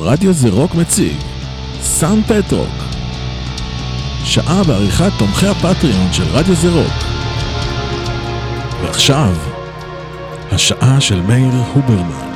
רדיו זה רוק מציג. סאונד פטרוק. שעה בעריכת תומכי הפטריון של רדיו זה רוק. ועכשיו השעה של מאיר הוברמן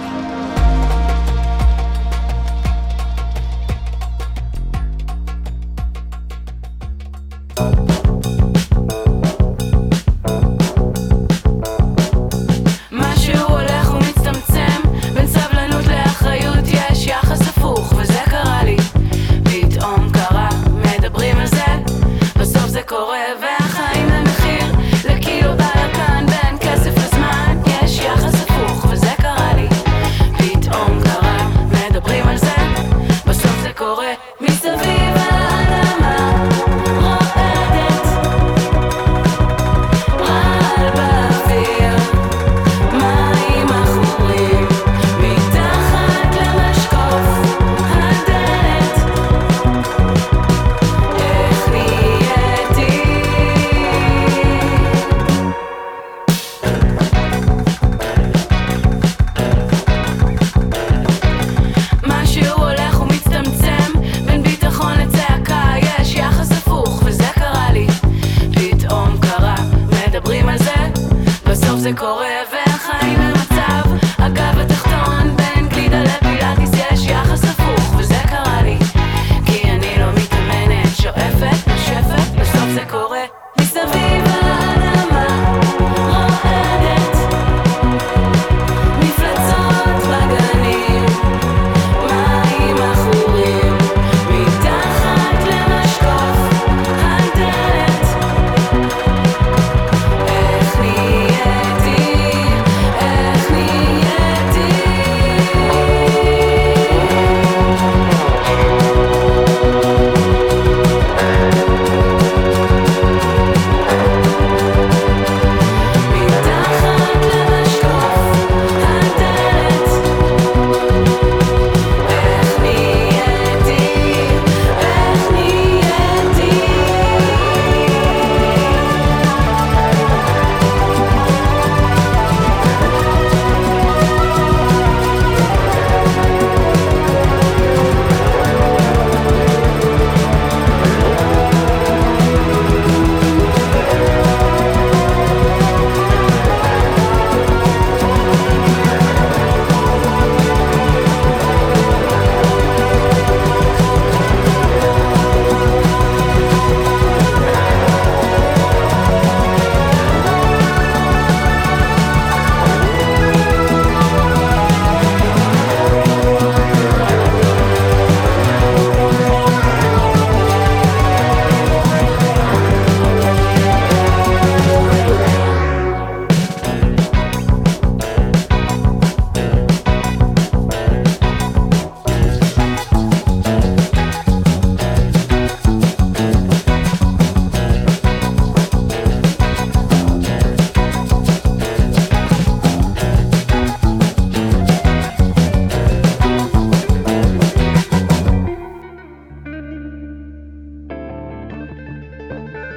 אלוהים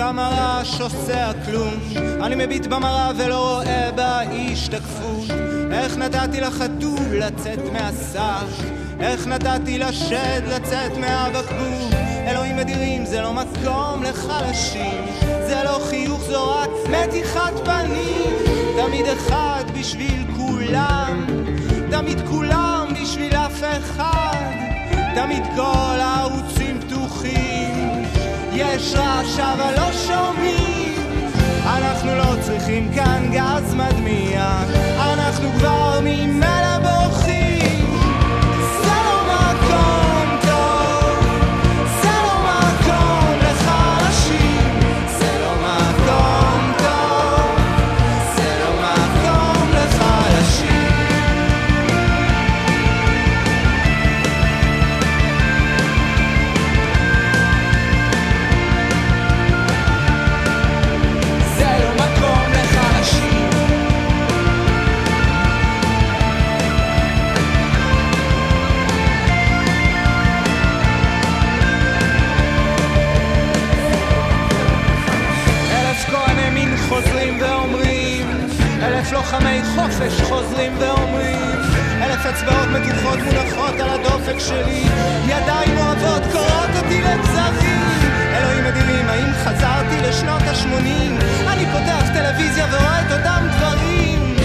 אדירים כמה רעש עושה הכלום אני מביט במראה ולא רואה בה השתקפות. איך נתתי לחתול לצאת מהשק איך נתתי לשד לצאת מהבקבוק? אלוהים אדירים זה לא מקום לחלשים. זה לא חיוך זו רק מתיחת פנים. תמיד אחד בשביל כולם. תמיד כולם בשביל אף אחד. תמיד כל פתוחים יש רעש אבל לא שומעים. אנחנו לא צריכים כאן גז מדמיע. אנחנו כבר ממילא הנפש חוזרים ואומרים אלף אצבעות מתוחות מונחות על הדופק שלי ידיים אוהבות קוראות אותי לגזרים אלוהים אדירים, האם חזרתי לשנות ה-80? אני פותח טלוויזיה ורואה את אותם דברים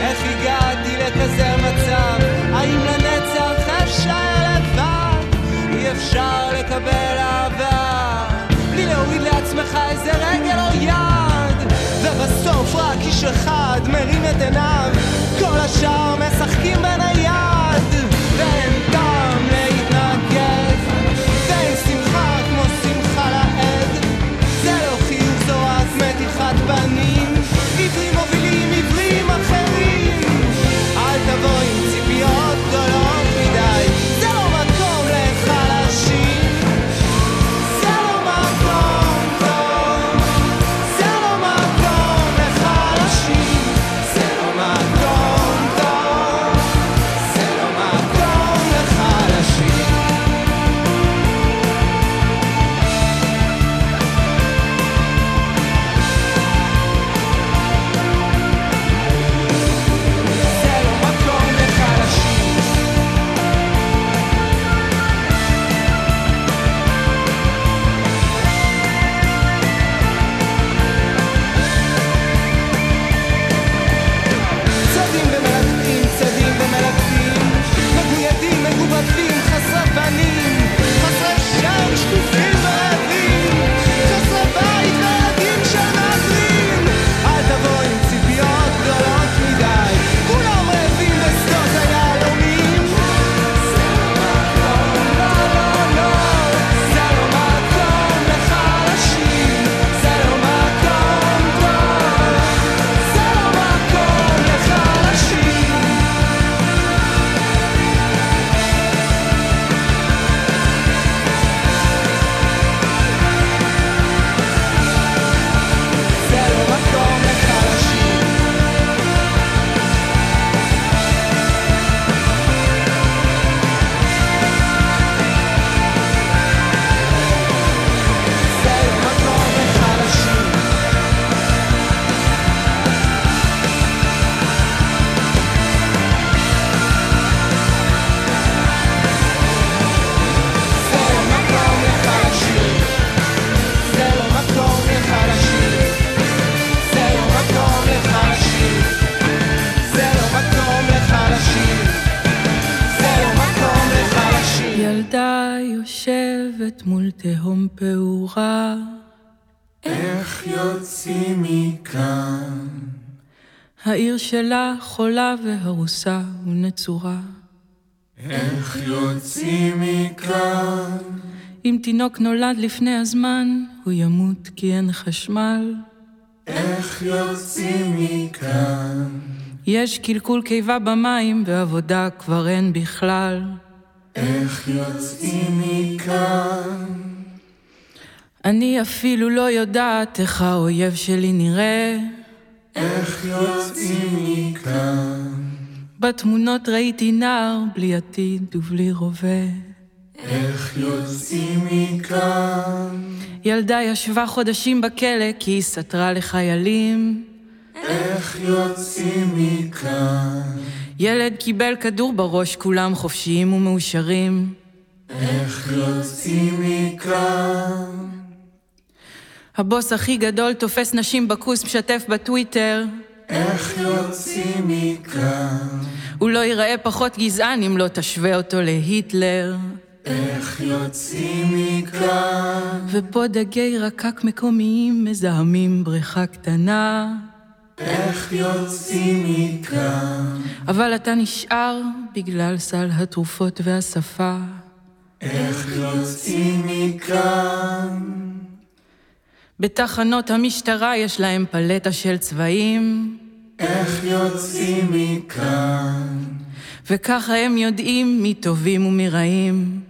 איך הגעתי לכזה מצב? האם לנצח אפשר לבד? אי אפשר לקבל אהבה בלי להוריד לעצמך איזה רגל או יד ובסוף רק איש אחד מרים את עיניו. כל השאר משחקים בנייד ואין טעם להתנגד. ואין שמחה כמו שמחה לאיד זה לא חיוך זו רק מתיחת פנים שלה חולה והרוסה ונצורה. איך יוצאים מכאן? אם תינוק נולד לפני הזמן, הוא ימות כי אין חשמל. איך יוצאים מכאן? יש קלקול קיבה במים, ועבודה כבר אין בכלל. איך יוצאים מכאן? אני אפילו לא יודעת איך האויב שלי נראה. איך יוצאים מכאן? בתמונות ראיתי נער בלי עתיד ובלי רובה. איך יוצאים מכאן? ילדה ישבה חודשים בכלא כי היא סתרה לחיילים. איך יוצאים מכאן? ילד קיבל כדור בראש, כולם חופשיים ומאושרים. איך יוצאים מכאן? הבוס הכי גדול תופס נשים בכוס, משתף בטוויטר. איך יוצאים מכאן? הוא לא ייראה פחות גזען אם לא תשווה אותו להיטלר. איך יוצאים מכאן? ופה דגי רקק מקומיים מזהמים בריכה קטנה. איך יוצאים מכאן? אבל אתה נשאר בגלל סל התרופות והשפה. איך יוצאים מכאן? בתחנות המשטרה יש להם פלטה של צבעים, איך יוצאים מכאן? וככה הם יודעים מי טובים ומי רעים.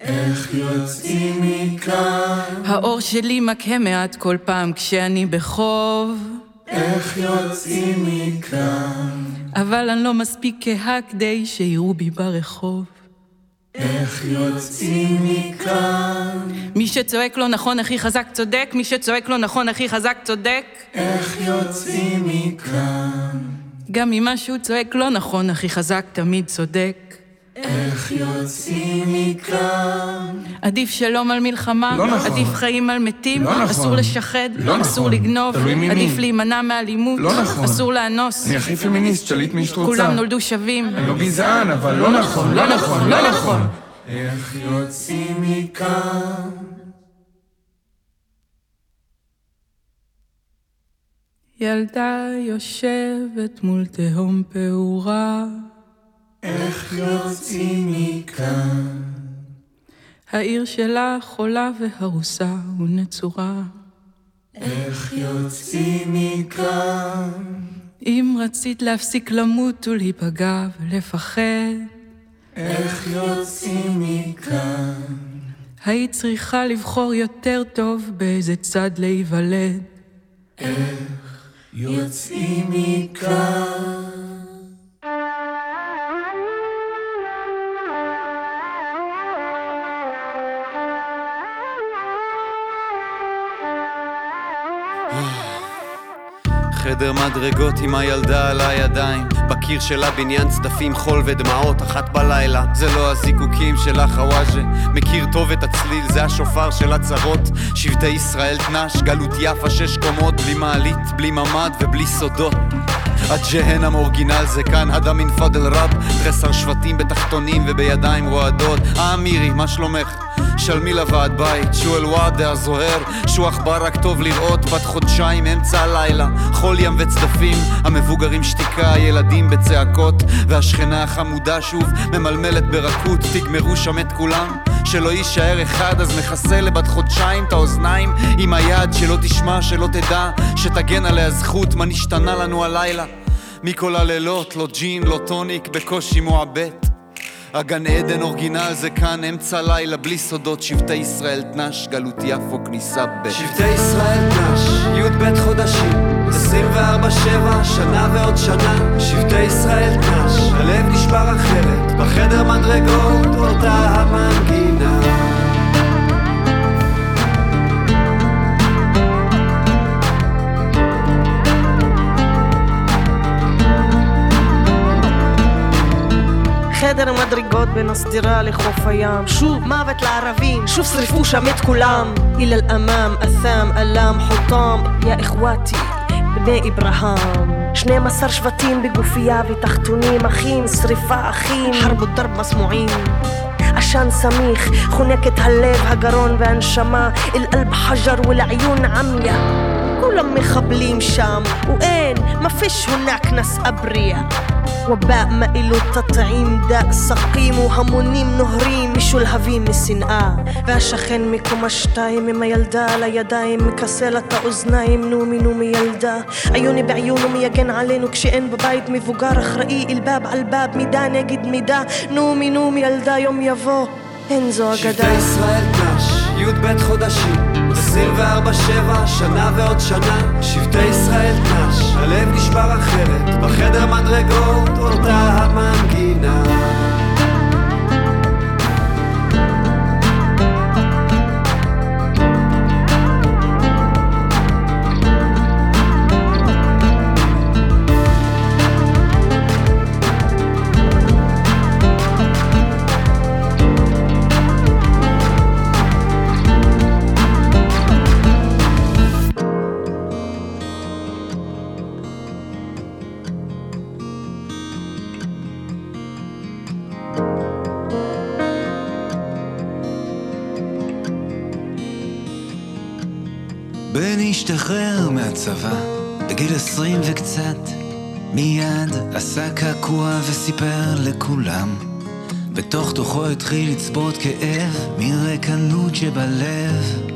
איך יוצאים מכאן? האור שלי מכה מעט כל פעם כשאני בחוב, איך יוצאים מכאן? אבל אני לא מספיק כהה כדי שיראו בי ברחוב. איך יוצאים מכאן? מי שצועק לא נכון הכי חזק צודק, מי שצועק לא נכון הכי חזק צודק. איך יוצאים מכאן? גם אם משהו צועק לא נכון, הכי חזק תמיד צודק. איך יוצאים מכאן? עדיף שלום על מלחמה, לא נכון. עדיף חיים על מתים, לא נכון. אסור לשחד, לא אסור נכון. לגנוב, תלוי ממי. עדיף להימנע מאלימות, לא נכון. אסור לאנוס, אני הכי פמיניסט, שליט מי שאת רוצה. כולם נולדו שווים. אני לא גזען, אבל לא נכון, לא נכון, לא נכון. איך יוצאים מכאן? ילדה יושבת מול תהום פעורה, איך יוצאים מכאן? העיר שלה חולה והרוסה ונצורה. איך יוצאים מכאן? אם רצית להפסיק למות ולהיפגע ולפחד, איך יוצאים מכאן? היית צריכה לבחור יותר טוב באיזה צד להיוולד. יוצאים מכאן? חדר מדרגות עם הילדה על הידיים. בקיר שלה בניין צדפים חול ודמעות אחת בלילה. זה לא הזיקוקים של החוואז'ה מכיר טוב את הצליל זה השופר של הצרות. שבטי ישראל תנש גלות יפה שש קומות. בלי מעלית בלי ממ"ד ובלי סודות. הג'הנם אורגינל זה כאן הדה מן פאדל רב תריסר שבטים בתחתונים ובידיים רועדות. אה מירי מה שלומך? שלמי לוועד בית, שועל וואדה הזוהר, שוח ברק טוב לראות, בת חודשיים אמצע הלילה, חול ים וצדפים, המבוגרים שתיקה, הילדים בצעקות, והשכנה החמודה שוב ממלמלת ברכות, תגמרו שם את כולם, שלא יישאר אחד, אז מכסה לבת חודשיים את האוזניים עם היד, שלא תשמע, שלא תדע, שתגן עליה זכות, מה נשתנה לנו הלילה? מכל הלילות, לא ג'ין, לא טוניק, בקושי מועבט. הגן עדן אורגינל זה כאן אמצע לילה בלי סודות שבטי ישראל תנש גלות יפו כניסה ב' שבטי ישראל תנש י"ב חודשים 24-7 שנה ועוד שנה. שבטי ישראל תנש הלב נשבר אחרת בחדר מדרגות אותה המנגינה חדר מדרגות בין השדרה לחוף הים. שוב מוות לערבים, שוב שרפו שם את כולם. איל אל-אמם, אסם, אלם, חותם. יא אחוותי, בני אברהם. 12 שבטים בגופייה ותחתונים אחים, שריפה אחים. חרב ודרב מסמועים. עשן סמיך, חונק את הלב, הגרון והנשמה. אל-אלב חג'ר ולעיון עמיה כולם מחבלים שם, ואין, מה פיש הונק נס אבריה וובא' מעילות תטעים דק סכים והמונים נוהרים משולהבים משנאה והשכן מקומה שתיים עם הילדה על הידיים מכסה לה את האוזניים נומי נומי ילדה עיוני בעיון ומייגן עלינו כשאין בבית מבוגר אחראי אלבב על בב מידה נגד מידה נומי נומי ילדה יום יבוא אין זו אגדה שבטי ישראל תש י"ב חודשים 24-7, שנה ועוד שנה, שבטי ישראל תנש, הלב נשבר אחרת, בחדר מדרגות אותה המנגינה. השתחרר מהצבא. בגיל עשרים וקצת מיד עשה קעקוע וסיפר לכולם. בתוך תוכו התחיל לצפות כאב מרקנות שבלב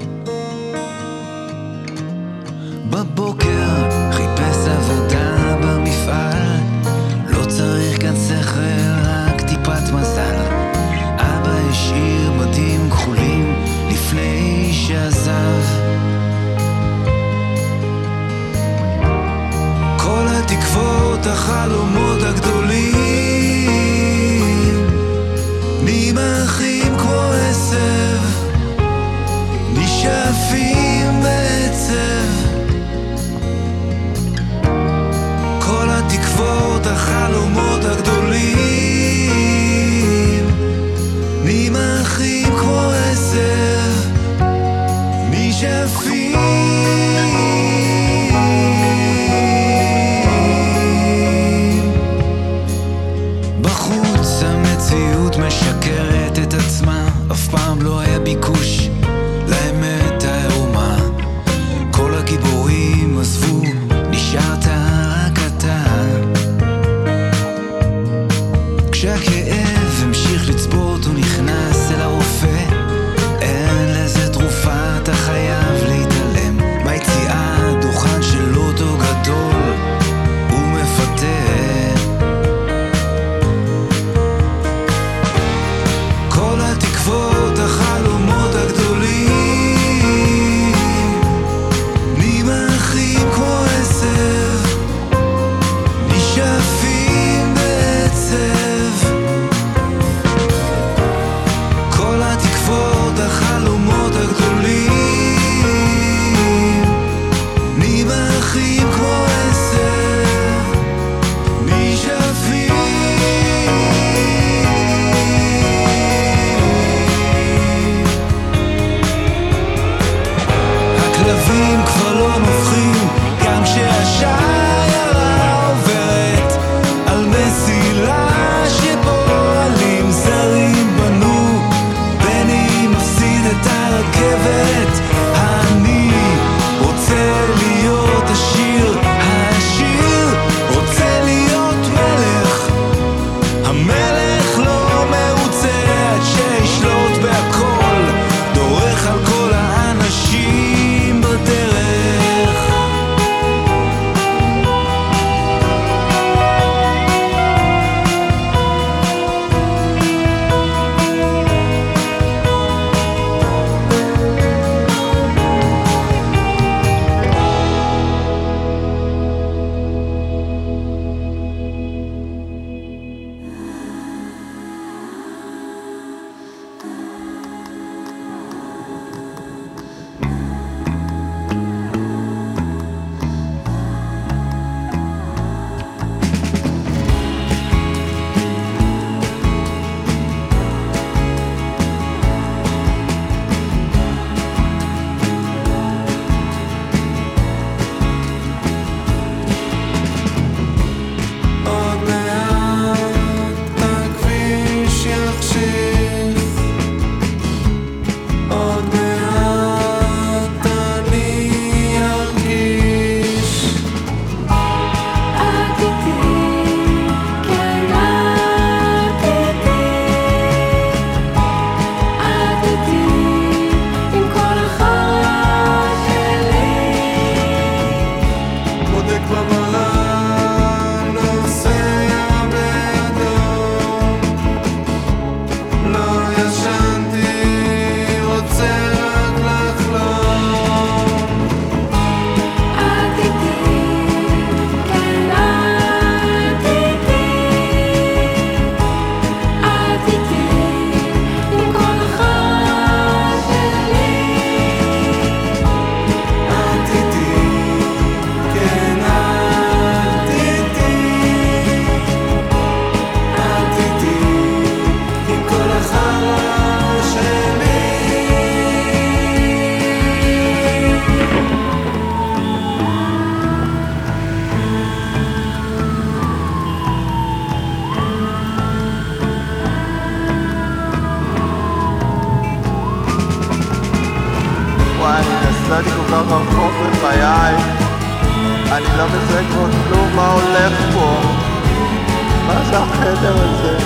בחדר הזה?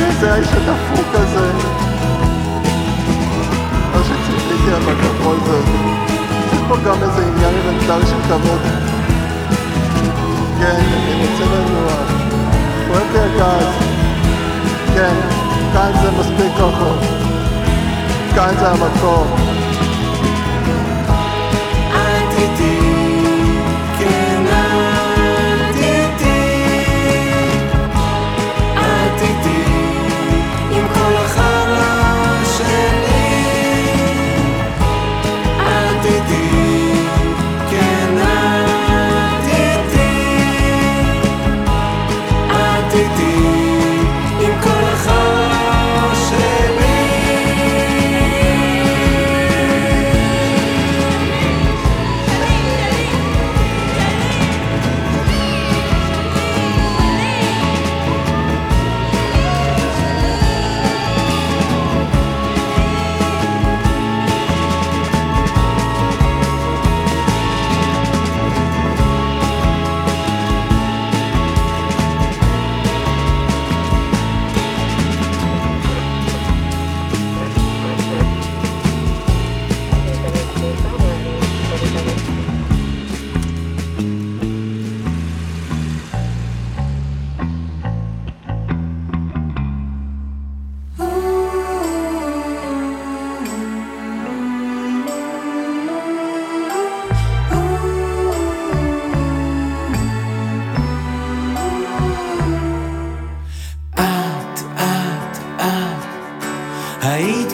איזה האיש הדפוק הזה? מה שציפיתי אבל בכל זאת, יש פה גם איזה עניין אלנטרי של כבוד. כן, אני רוצה לנוח. פרויקט הגז. כן, כאן זה מספיק רחוק. כאן זה המקום.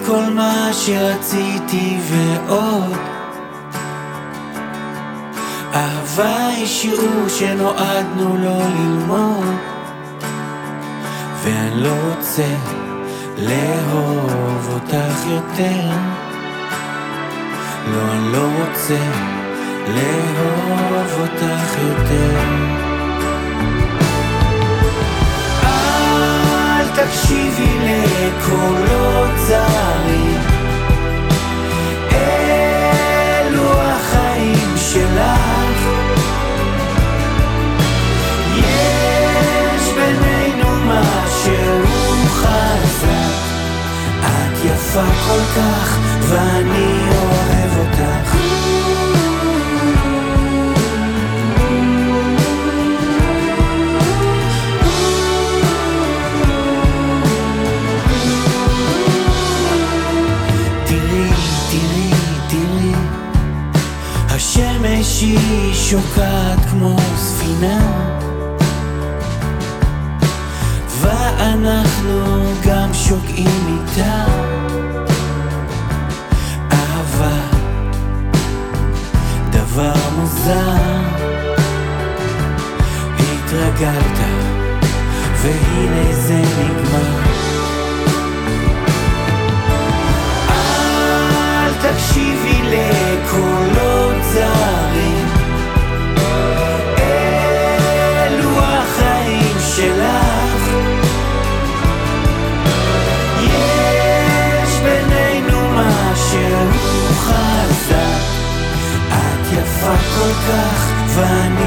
כל מה שרציתי ועוד. אהבה היא שיעור שנועדנו לא ללמוד. ואני לא רוצה לאהוב אותך יותר. לא, אני לא רוצה לאהוב אותך יותר תקשיבי לקולות זרים. אלו החיים שלך. יש בינינו משהו חזק. את יפה כל כך ואני אוהב השמש היא שוקעת כמו ספינה. ואנחנו גם שוקעים איתה. אהבה, דבר מוזר. התרגלת והנה זה נגמר תקשיבי לקולות זרים. אלו החיים שלך. יש בינינו משהו חזק. את יפה כל כך ואני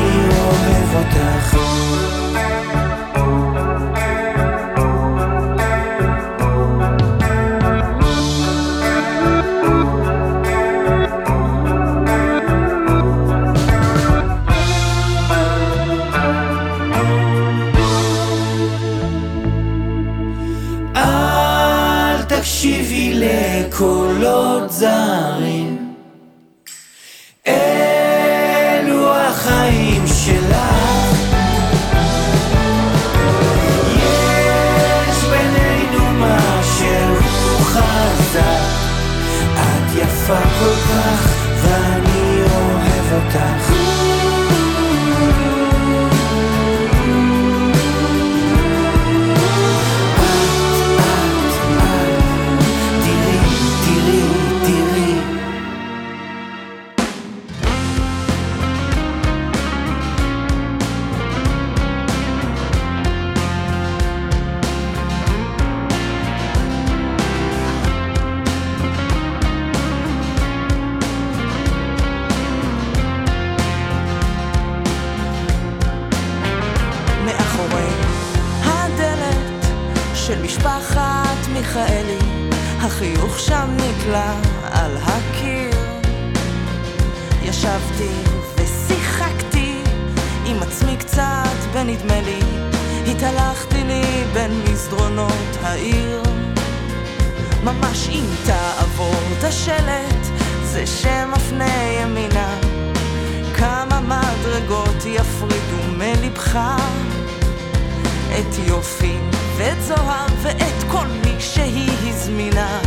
את יופי ואת זוהר ואת כל מי שהיא הזמינה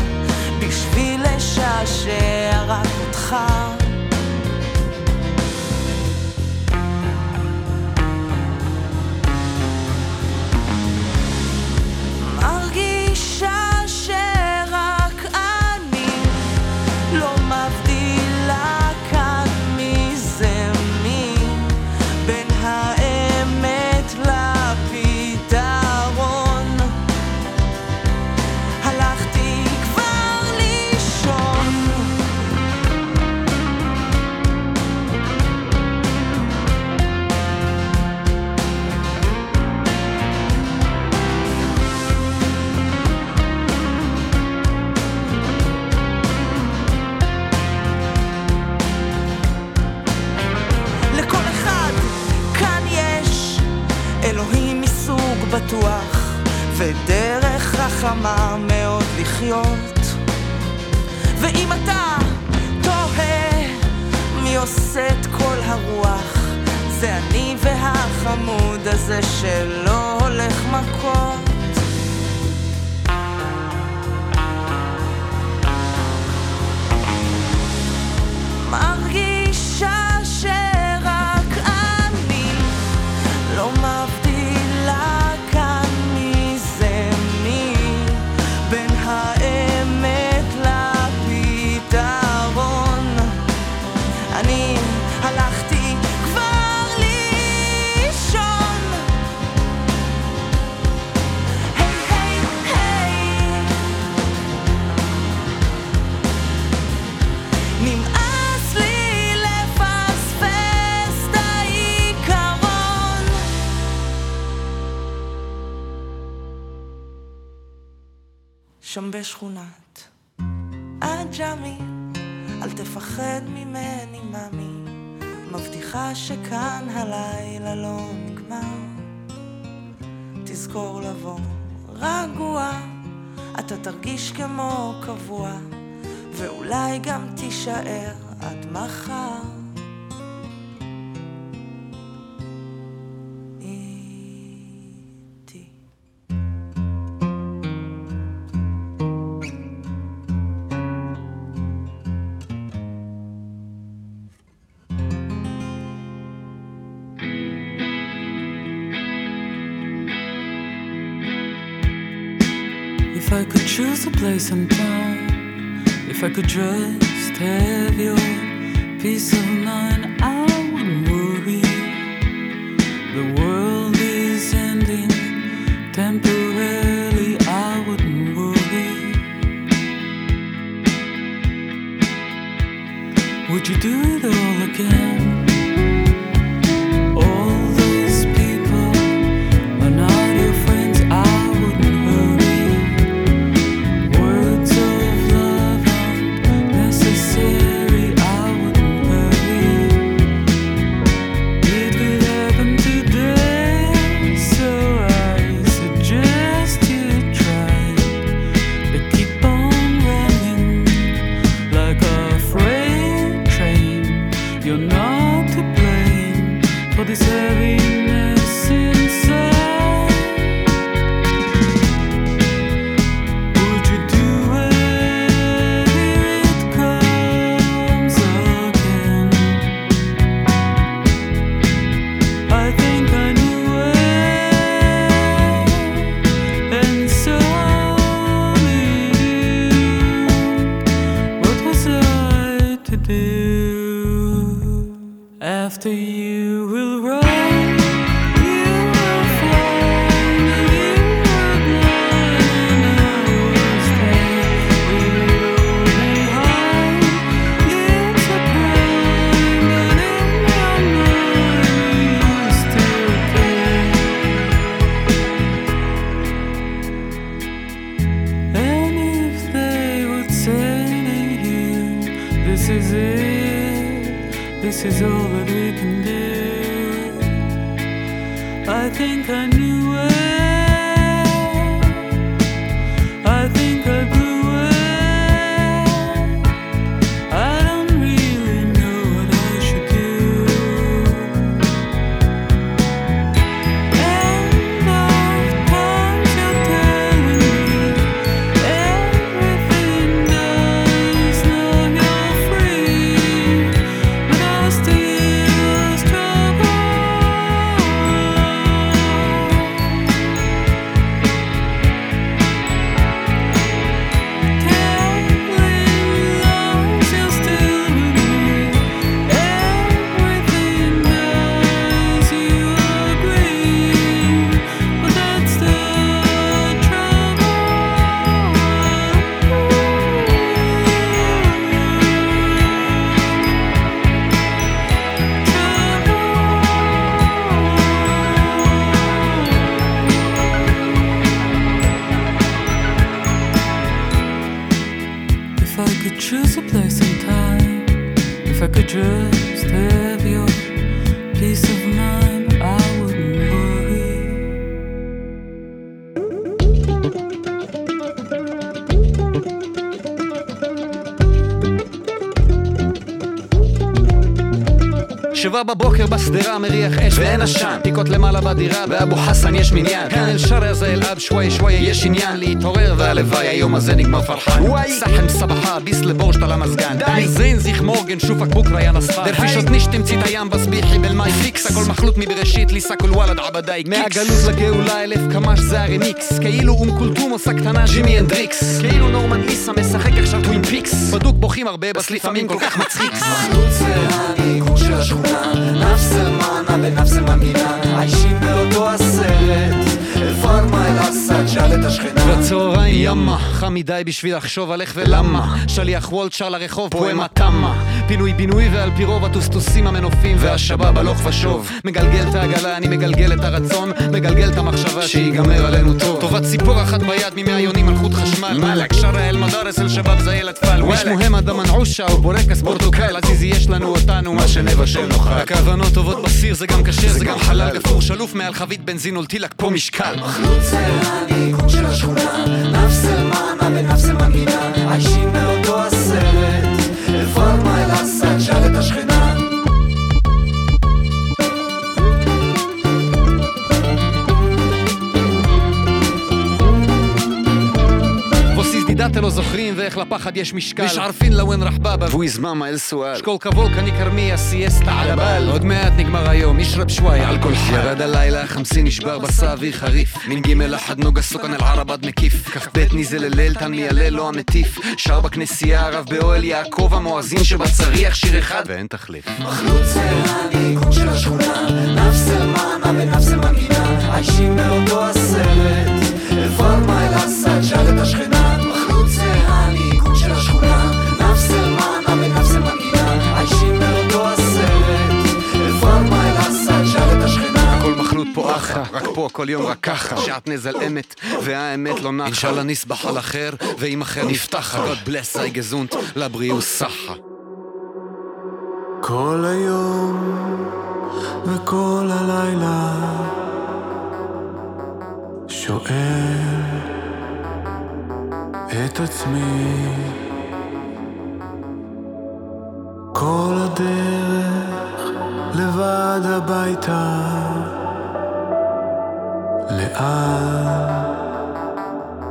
בשביל לשעשע רק אותך ודרך חכמה מאוד לחיות. ואם אתה תוהה מי עושה את כל הרוח זה אני והחמוד הזה שלא הולך מכות שם בשכונת עג'מי. אל תפחד ממני, ממי, מבטיחה שכאן הלילה לא נגמר. תזכור לבוא רגוע, אתה תרגיש כמו קבוע, ואולי גם תישאר עד מחר. Place and time, if I could just have your peace of mind, בבוקר בשדרה מריח אש ואין עשן. פיקות למעלה בדירה באבו חסן יש מניין. כאן אל שריה זה אלעד שוואי שוואי יש עניין. להתעורר והלוואי היום הזה נגמר פרחן. סחם סבחה ביס לבורשט על המזגן. די. זין זיך מורגן שופק בוקרה יא נסחר דרפישות ניש תמצית הים בסביחי בלמאי פיקס הכל מחלוט מבראשית ליסה כל וואלד עבדי מהגלות לגאולה אלף קמ"ש זה הרמיקס כאילו אום כולתום עושה קטנה ג'ימי הנדריקס כאילו נורמן איסה משחק עכשיו טווין פיקס. בדוק בוכים הרבה בס לפעמים כל כך מצחיק. אחדות זה הניגון של השכונה נפס אל מנה בנפס אל מנגינה עיישים באותו הסרט. אל פארמה אל אסד שאל את השכנה. בצהריים ימה חם מדי בשביל לחשוב על איך ולמה. שליח וולט שר לרחוב פואמה תמה פינוי-בינוי ועל פי רוב הטוסטוסים המנופים והשבאב הלוך ושוב. מגלגל את העגלה, אני מגלגל את הרצון מגלגל את המחשבה שיגמר עלינו טוב. טובת ציפור אחת ביד ממאה יונים על חוט חשמל. מלאק שרה אל מדרס אל שבאב זה ילד פעל וואלק יש מוהם אדם מנעושה או ובורקס פורטוקל עזיזי יש לנו אותנו מה שנבשל נאכל. הכוונות טובות בסיר זה גם כשר זה גם חלל גפור שלוף מעל חבית בנזין עולתי לק פה משקל. מחלוץ זה ערני של השכונה נפסלמן ונפסלמן גינה עיישים באותו הסרט. שר את השכינה אתם לא זוכרים ואיך לפחד יש משקל. مش عارفين لوين راح بابا והוא יזמם מה אל סואל. شكون كفولكا نكرمية سيסטה על הבעל. עוד מעט נגמר היום, איש רב שוואי על כל חי. ירד הלילה, חמסי נשבר בסע אוויר חריף. מ"ג אחד נוגה סוכן אל ערבד מקיף. כ"ב ניזל אל אל תן מיילל לא המטיף. שר בכנסייה הרב באוהל יעקב המואזין שבצריח שיר אחד ואין תחליף. מחלוץ סלני, קום של השכונה, נפסלמן, אבן נפסלמן גינה, עיישים באותו הסרט. אל אסד, שר את השכנה רק פה, כל יום רק ככה, שאת נזלעמת, והאמת לא נחה. אינשאללה נסבח על אחר, ואם אחר נפתח, God bless I גזונט, לבריאוס סחה. כל היום וכל הלילה שואל את עצמי כל הדרך לבד הביתה לאן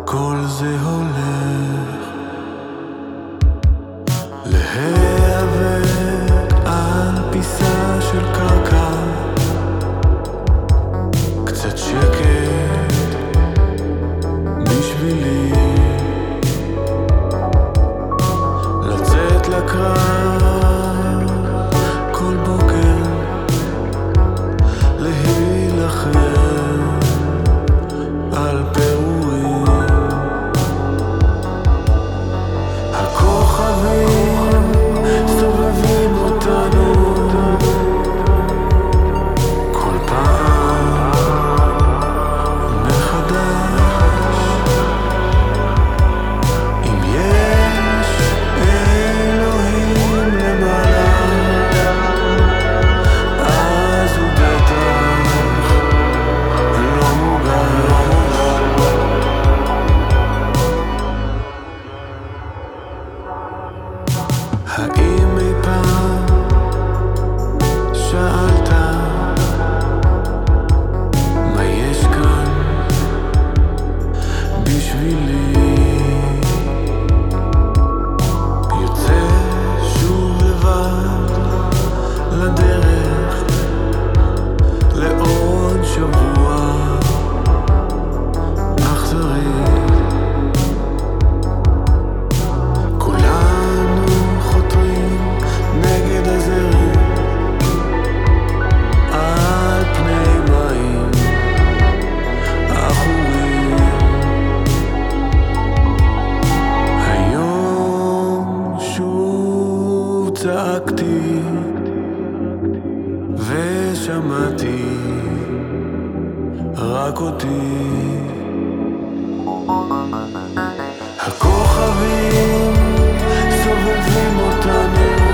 כל זה הולך? להר שמעתי רק אותי. הכוכבים סובבים אותנו.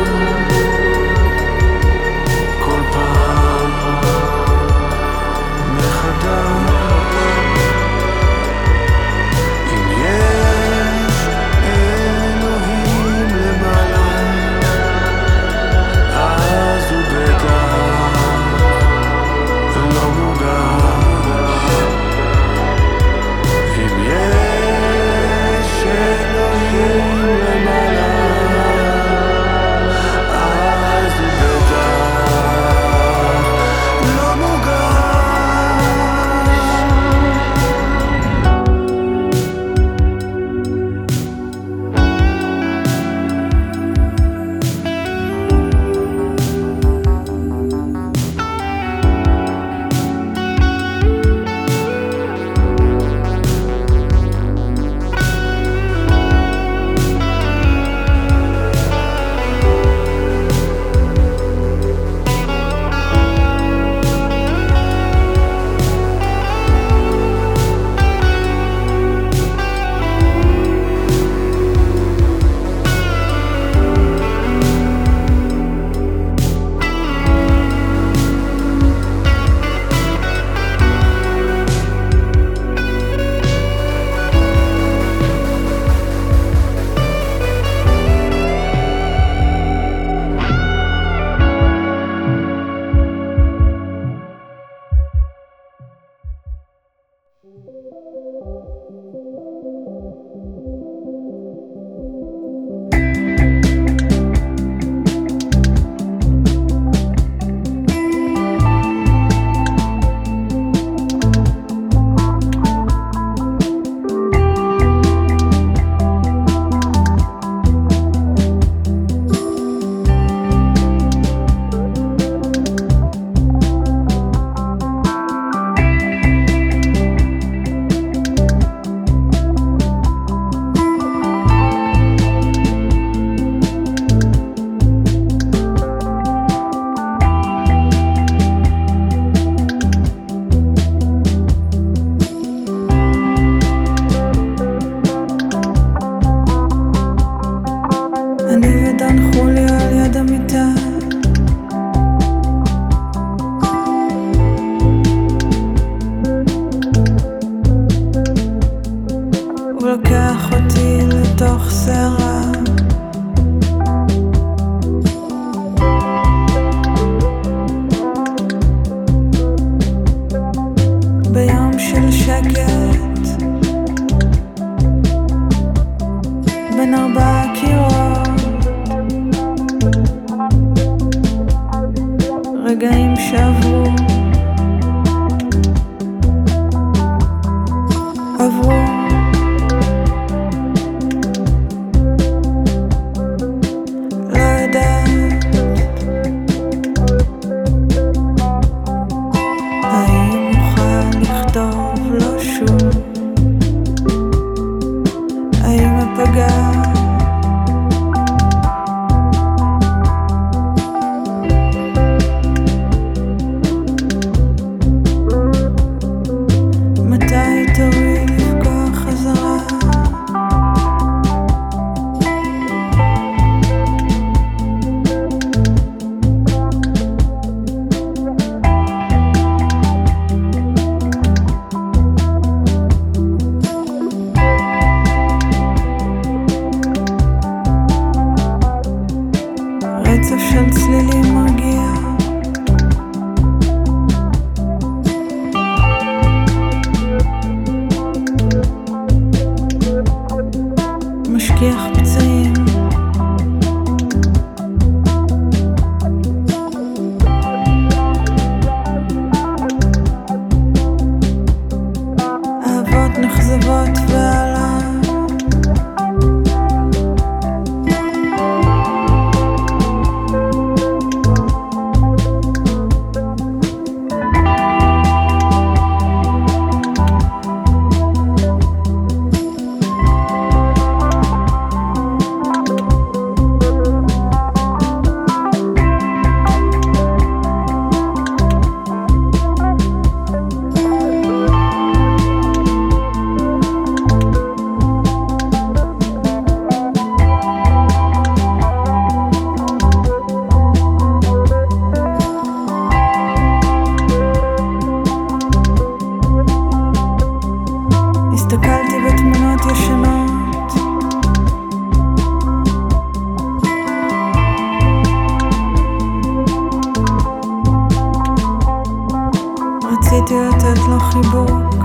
לתת לו לא חיבור.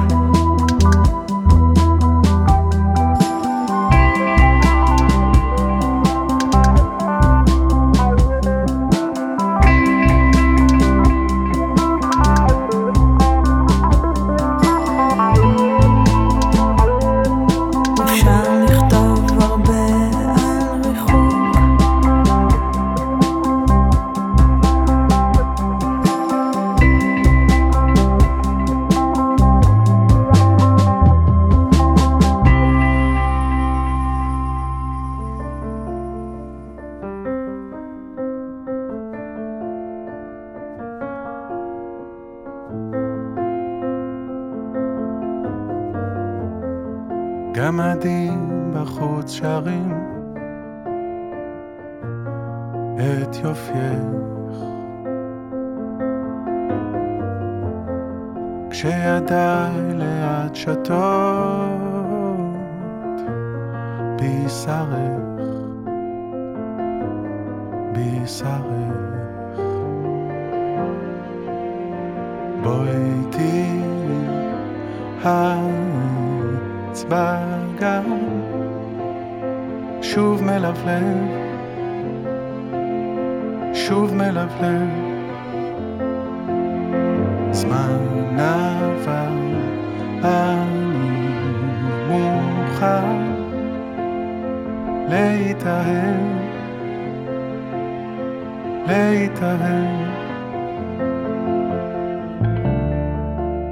להיטהר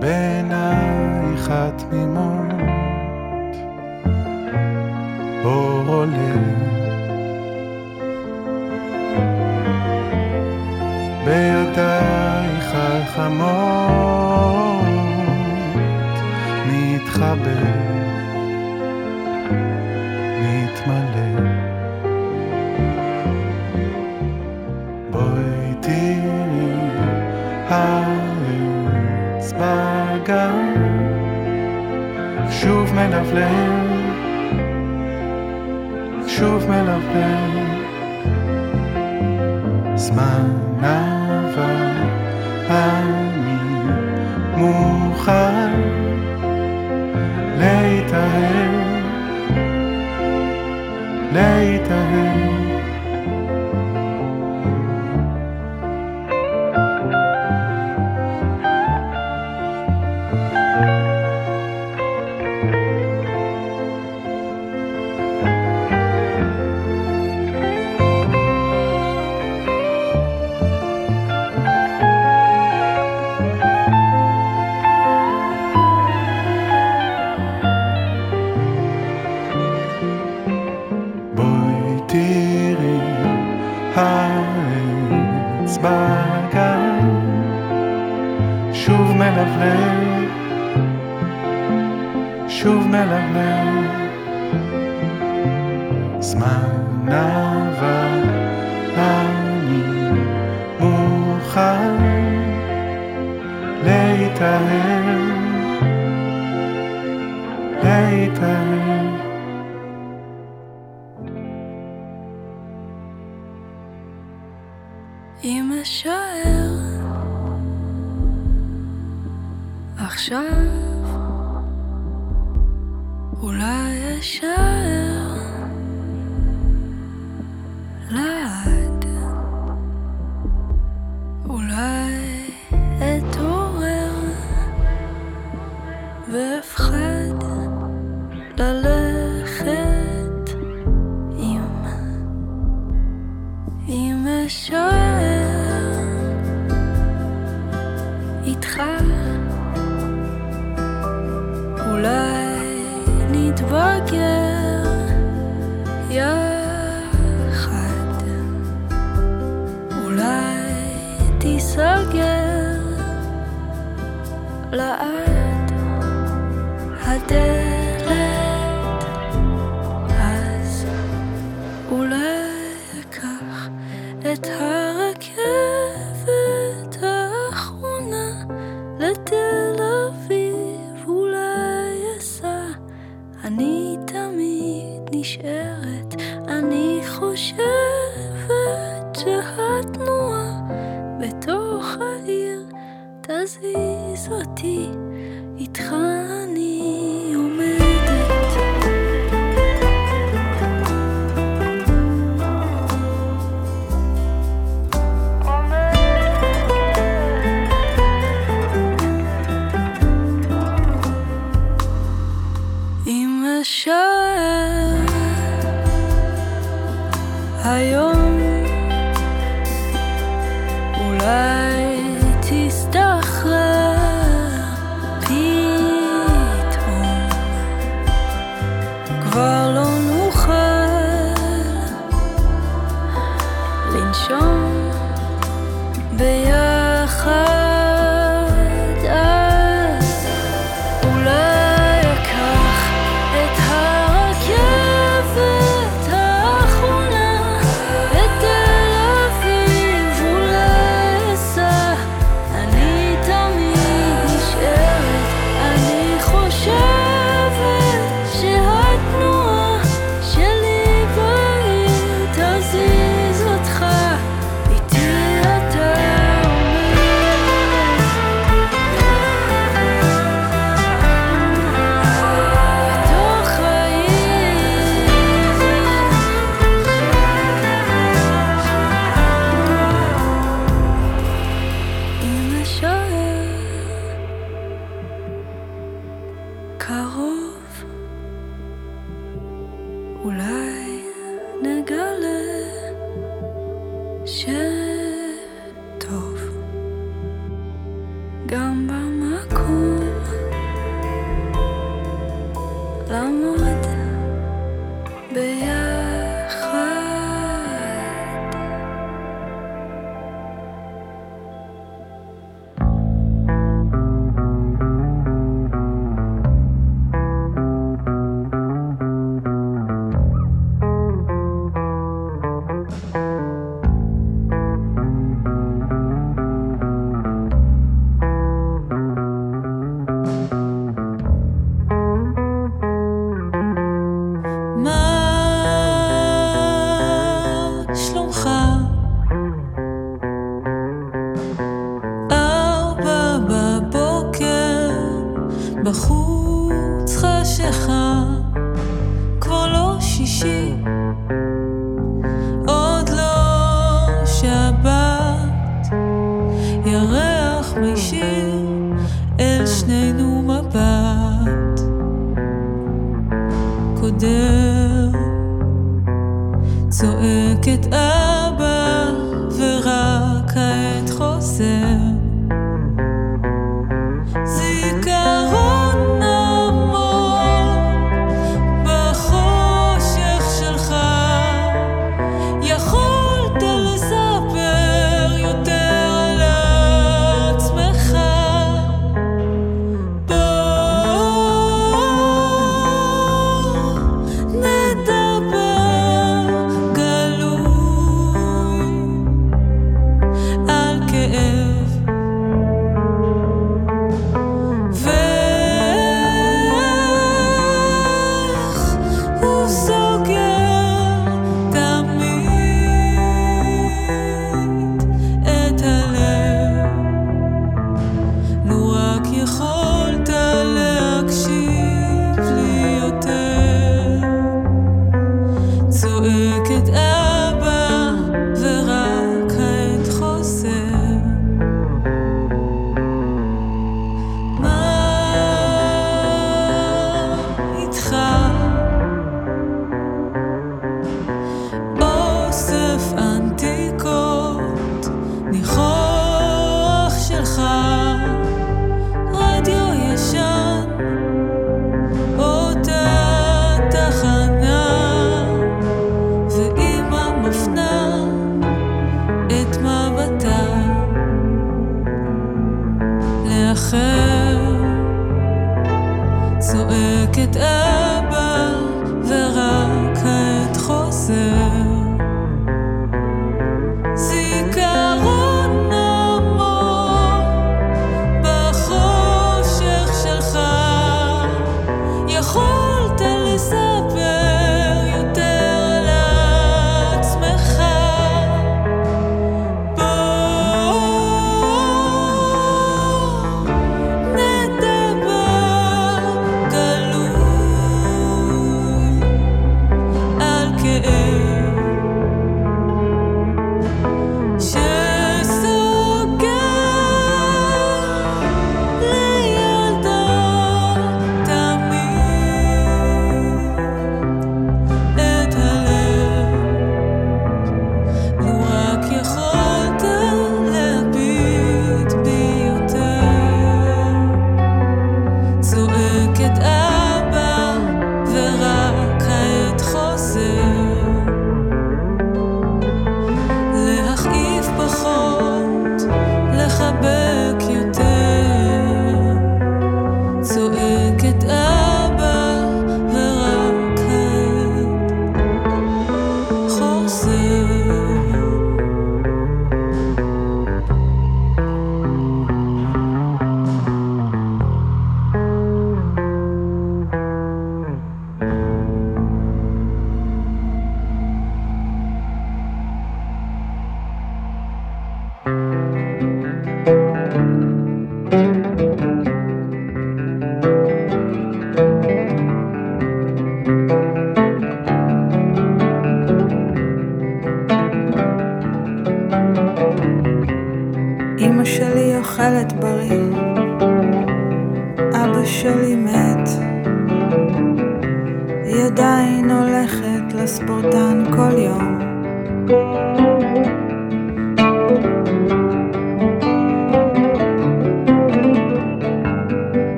בעינייך התמימות. אור עולה בידייך החמות מתחבר מלבלב, שוב מלבלב, זמן עבר, אני מוכן להיטהר, להיטהר. להתאהב, להתאהב. עם השוער עכשיו show.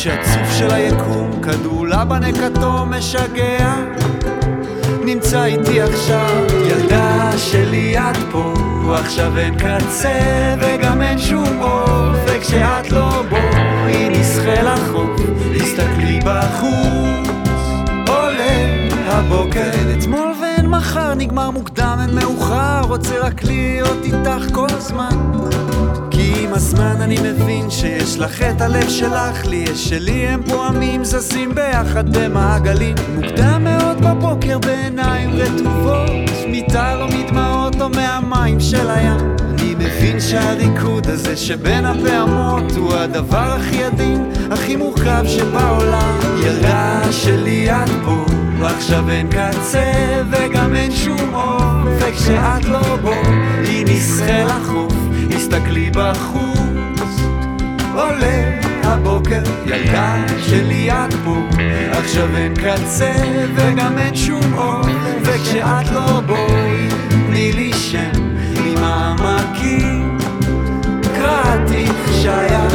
כשהצוף של היקום כדולה בנקתו משגע. נמצא איתי עכשיו, ילדה שלי את פה. עכשיו אין קצה וגם אין שום אופק כשאת לא בואי נסחה לחוף, תסתכלי בחוץ. עולה הבוקר. אין אתמול ואין מחר נגמר מוקדם אין מאוחר. רוצה רק להיות איתך כל הזמן כי עם הזמן אני מבין שיש לך את הלב שלך לי יש שלי הם פועמים זזים ביחד במעגלים. מוקדם מאוד בבוקר בעיניים רטובות מיטה לא מדמעות או מהמים של הים. אני מבין שהריקוד הזה שבין הפעמות הוא הדבר הכי עדין, הכי מורכב שבעולם. ילדה שלי את פה, עכשיו אין קצה וגם אין שום אופק כשאת לא בו, היא נסחה לחוף, הסתכלי בחוץ. עולה הבוקר, ילדה שלי את פה. עכשיו אין קצה וגם אין שום אור. וכשאת לא בואי תני לי שם ממעמקים קראתי שהיה